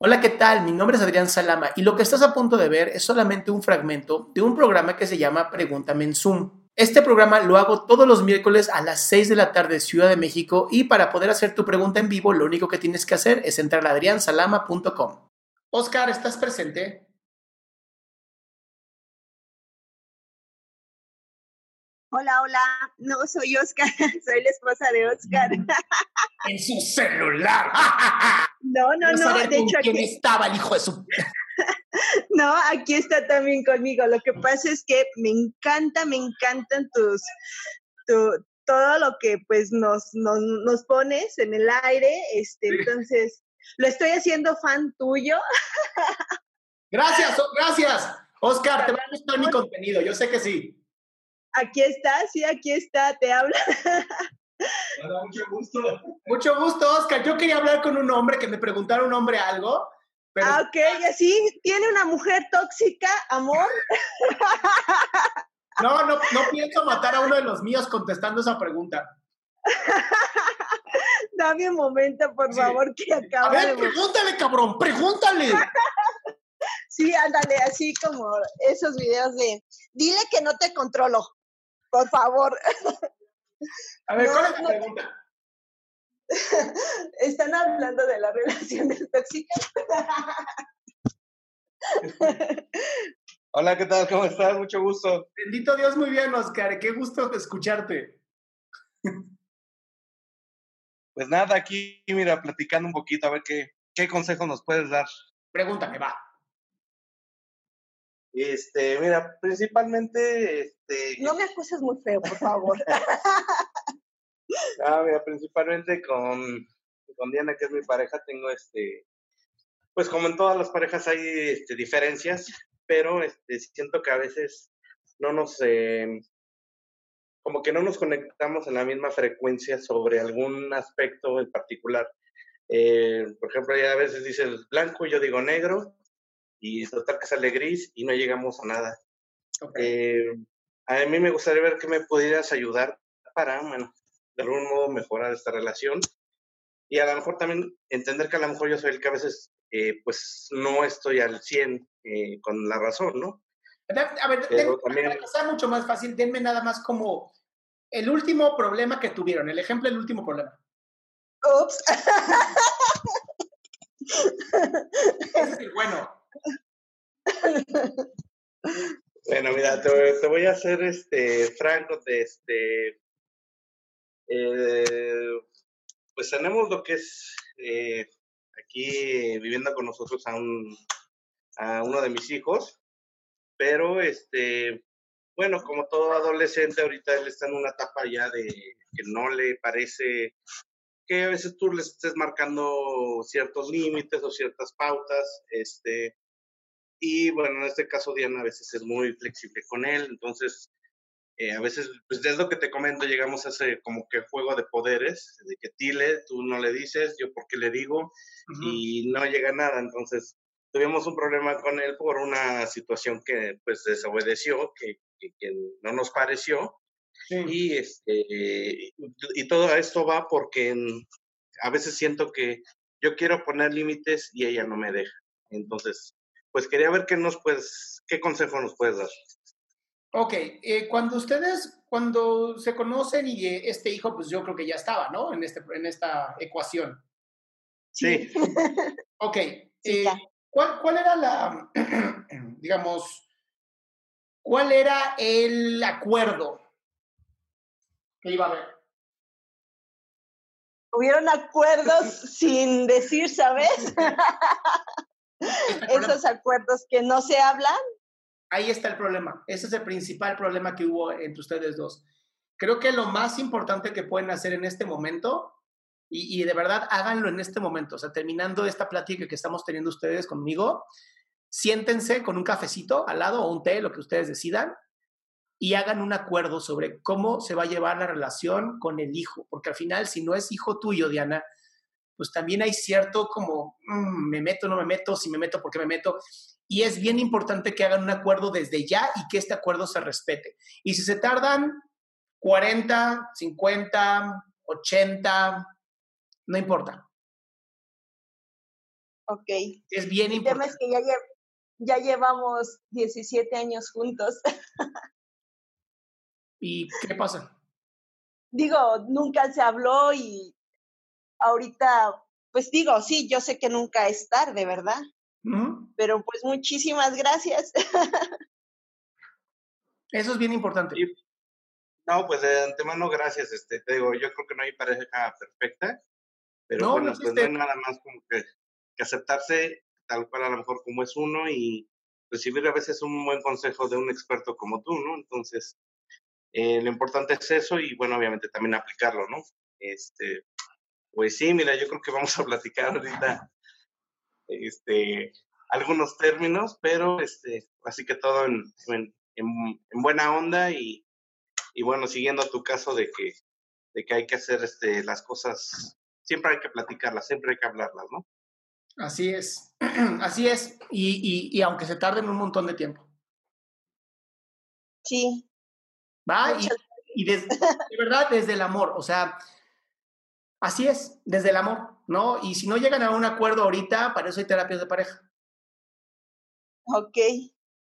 Hola, ¿qué tal? Mi nombre es Adrián Salama y lo que estás a punto de ver es solamente un fragmento de un programa que se llama Pregúntame en Zoom. Este programa lo hago todos los miércoles a las 6 de la tarde Ciudad de México y para poder hacer tu pregunta en vivo lo único que tienes que hacer es entrar a adriansalama.com. Oscar, ¿estás presente? Hola, hola. No, soy Oscar. Soy la esposa de Oscar. En su celular. No, no, no. saber De con hecho, quién aquí, estaba el hijo de su... no, aquí está también conmigo. Lo que pasa es que me encanta, me encantan tus, tu- todo lo que pues nos, nos, nos pones en el aire. Este, Sí. entonces, lo estoy haciendo fan tuyo. Gracias, gracias. Oscar, te va a gustar mi contenido, yo sé que sí. Aquí está, sí, aquí está, te habla. mucho gusto. Mucho gusto, Oscar. Yo quería hablar con un hombre que me preguntara un hombre algo, pero Ah, ok, y así, ¿tiene una mujer tóxica, amor? no, no, no pienso matar a uno de los míos contestando esa pregunta. Dame un momento, por Sí. favor, que A acabo ver, de... pregúntale, cabrón, pregúntale. Sí, ándale, así como esos videos de, dile que no te controlo, por favor. A ver, No, ¿cuál es la no. pregunta? Están hablando de las relaciones tóxicas. Hola, ¿qué tal? ¿Cómo estás? Mucho gusto. Bendito Dios, muy bien, Oscar. Qué gusto escucharte. Pues nada, aquí, mira, platicando un poquito, a ver qué, qué consejo nos puedes dar. Pregúntame, va. Este, mira, principalmente, este, No me acuses muy feo, por favor. ah, mira, principalmente con, con Diana, que es mi pareja, tengo este, pues como en todas las parejas hay este, diferencias, pero este, siento que a veces no nos, eh, como que no nos conectamos en la misma frecuencia sobre algún aspecto en particular. Eh, por ejemplo, ella a veces dice blanco y yo digo negro, y total que sale gris y no llegamos a nada. Ok. Eh, a mí me gustaría ver que me pudieras ayudar para, bueno, de algún modo mejorar esta relación y a lo mejor también entender que a lo mejor yo soy el que a veces, eh, pues, no estoy al 100 eh, con la razón, ¿no? A ver, Pero también- para que sea mucho más fácil, denme nada más como el último problema que tuvieron, el ejemplo del último problema. Ups. Ese es el bueno. Bueno, mira, te, voy a hacer este franco de este eh, pues tenemos lo que es eh, aquí viviendo con nosotros a un a uno de mis hijos, pero este bueno, como todo adolescente, ahorita él está en una etapa ya de que no le parece que a veces tú le estés marcando ciertos límites o ciertas pautas, este, y bueno, en este caso Diana a veces es muy flexible con él, entonces eh, a veces, pues es lo que te comento, llegamos a ese como que juego de poderes, de que dile, tú no le dices, yo porque le digo, y no llega nada, entonces tuvimos un problema con él por una situación que pues desobedeció, que, que, no nos pareció. Y, este, y todo esto va porque a veces siento que yo quiero poner límites y ella no me deja. Entonces, pues quería ver qué nos puedes, qué consejo nos puedes dar. Ok, eh, cuando ustedes, cuando se conocen y eh, este hijo, pues yo creo que ya estaba, ¿no? En, este, en esta ecuación. Sí. ok. Eh, ¿cuál, ¿Cuál era la, digamos, cuál era el acuerdo que iba a haber? Hubieron acuerdos sin decir, ¿sabes? Esos acuerdos que no se hablan. Ahí está el problema. Ese es el principal problema que hubo entre ustedes dos. Creo que lo más importante que pueden hacer en este momento, y, de verdad háganlo en este momento, o sea, terminando esta plática que estamos teniendo ustedes conmigo, siéntense con un cafecito al lado o un té, lo que ustedes decidan, y hagan un acuerdo sobre cómo se va a llevar la relación con el hijo, porque al final, si no es hijo tuyo, Diana, pues también hay cierto como, mm, me meto, no me meto, si me meto, ¿por qué me meto? Y es bien importante que hagan un acuerdo desde ya y que este acuerdo se respete. Y si se tardan 40, 50, 80, no importa. Ok. Es bien importante. El tema es que ya, ya llevamos 17 años juntos. ¿Y qué pasa? Digo, nunca se habló y ahorita, pues digo, sí, yo sé que nunca es tarde, ¿verdad? Pero pues muchísimas gracias. Eso es bien importante. No, pues de antemano, gracias. Este, te digo, yo creo que no hay pareja perfecta, pero bueno, pues no hay nada más como que, que, aceptarse tal cual a lo mejor como es uno y recibir a veces un buen consejo de un experto como tú, ¿no? Entonces, eh, lo importante es eso y bueno, obviamente también aplicarlo, ¿no? Este, pues sí, mira, yo creo que vamos a platicar ahorita este, algunos términos, pero este, así que todo en, en, buena onda y, y, bueno, siguiendo tu caso de que, de que hay que hacer este, las cosas, siempre hay que platicarlas, siempre hay que hablarlas, ¿no? Así es, así es, y, y, y aunque se tarden un montón de tiempo. Sí, ¿va? Y, de verdad desde el amor, o sea, así es, desde el amor, ¿no? Y si no llegan a un acuerdo ahorita, para eso hay terapias de pareja. Ok.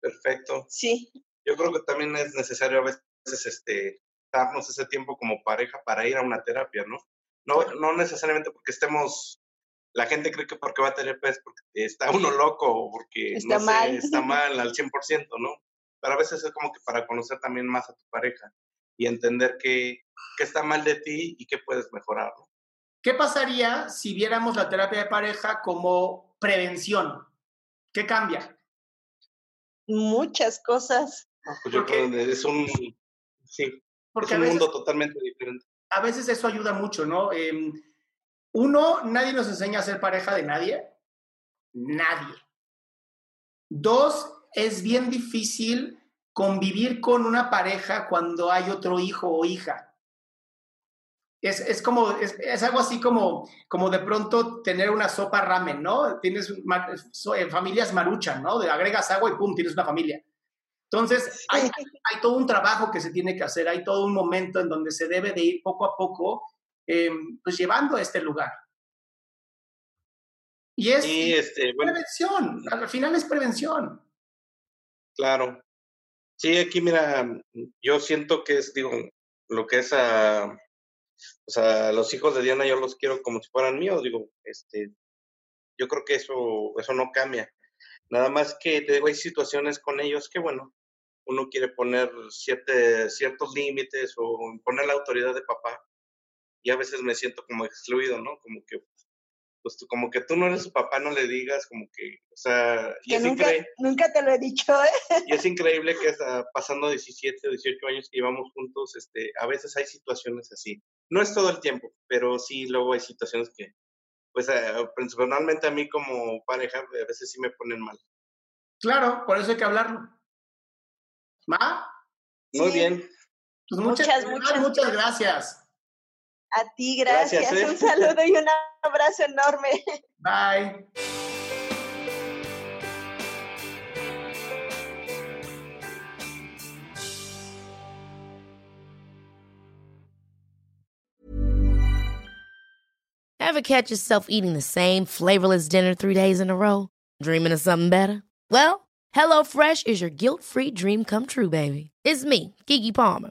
Perfecto. Sí. Yo creo que también es necesario a veces este, darnos ese tiempo como pareja para ir a una terapia, ¿no? No, no necesariamente porque estemos, la gente cree que porque va a terapia es porque está uno loco o porque está, mal. está mal al 100%, ¿no? pero a veces es como que para conocer también más a tu pareja y entender qué, está mal de ti y qué puedes mejorar. ¿Qué pasaría si viéramos la terapia de pareja como prevención? ¿Qué cambia? Muchas cosas. Pues yo creo que es un, sí, porque es un mundo totalmente diferente. A veces eso ayuda mucho, ¿no? Em, uno, nadie nos enseña a ser pareja de nadie. Nadie. Dos, es bien difícil convivir con una pareja cuando hay otro hijo o hija. Es, es como, es, es, algo así como, como de pronto tener una sopa ramen, ¿no? Tienes eh, familias maruchan, ¿no? De agregas agua y pum, tienes una familia. Entonces, hay, hay, todo un trabajo que se tiene que hacer, hay todo un momento en donde se debe de ir poco a poco, em, pues llevando a este lugar. Y es este, prevención, al final es prevención. Claro. Sí, aquí mira, yo siento que es, digo, lo que es a, o sea, los hijos de Diana yo los quiero como si fueran míos, digo, este, yo creo que eso, eso no cambia. Nada más que te digo, hay situaciones con ellos que, bueno, uno quiere poner siete, ciertos límites o poner la autoridad de papá y a veces me siento como excluido, ¿no? Como que pues como que tú no eres su papá, no le digas, como que, o sea, y es nunca, nunca te lo he dicho, ¿eh? Y es increíble que pasando 17 o 18 años que llevamos juntos, este, a veces hay situaciones así. No es todo el tiempo, pero sí luego hay situaciones que, pues, eh, personalmente a mí como pareja, a veces sí me ponen mal. Claro, por eso hay que hablarlo. ¿Ma? Muy bien. Pues muchas, muchas, muchas gracias. A ti, gracias. gracias ¿eh? Un saludo y un abrazo enorme. Bye. Ever catch yourself eating the same flavorless dinner three days in a row? Dreaming of something better? Well, HelloFresh is your guilt-free dream come true, baby. It's me, Kiki Palmer.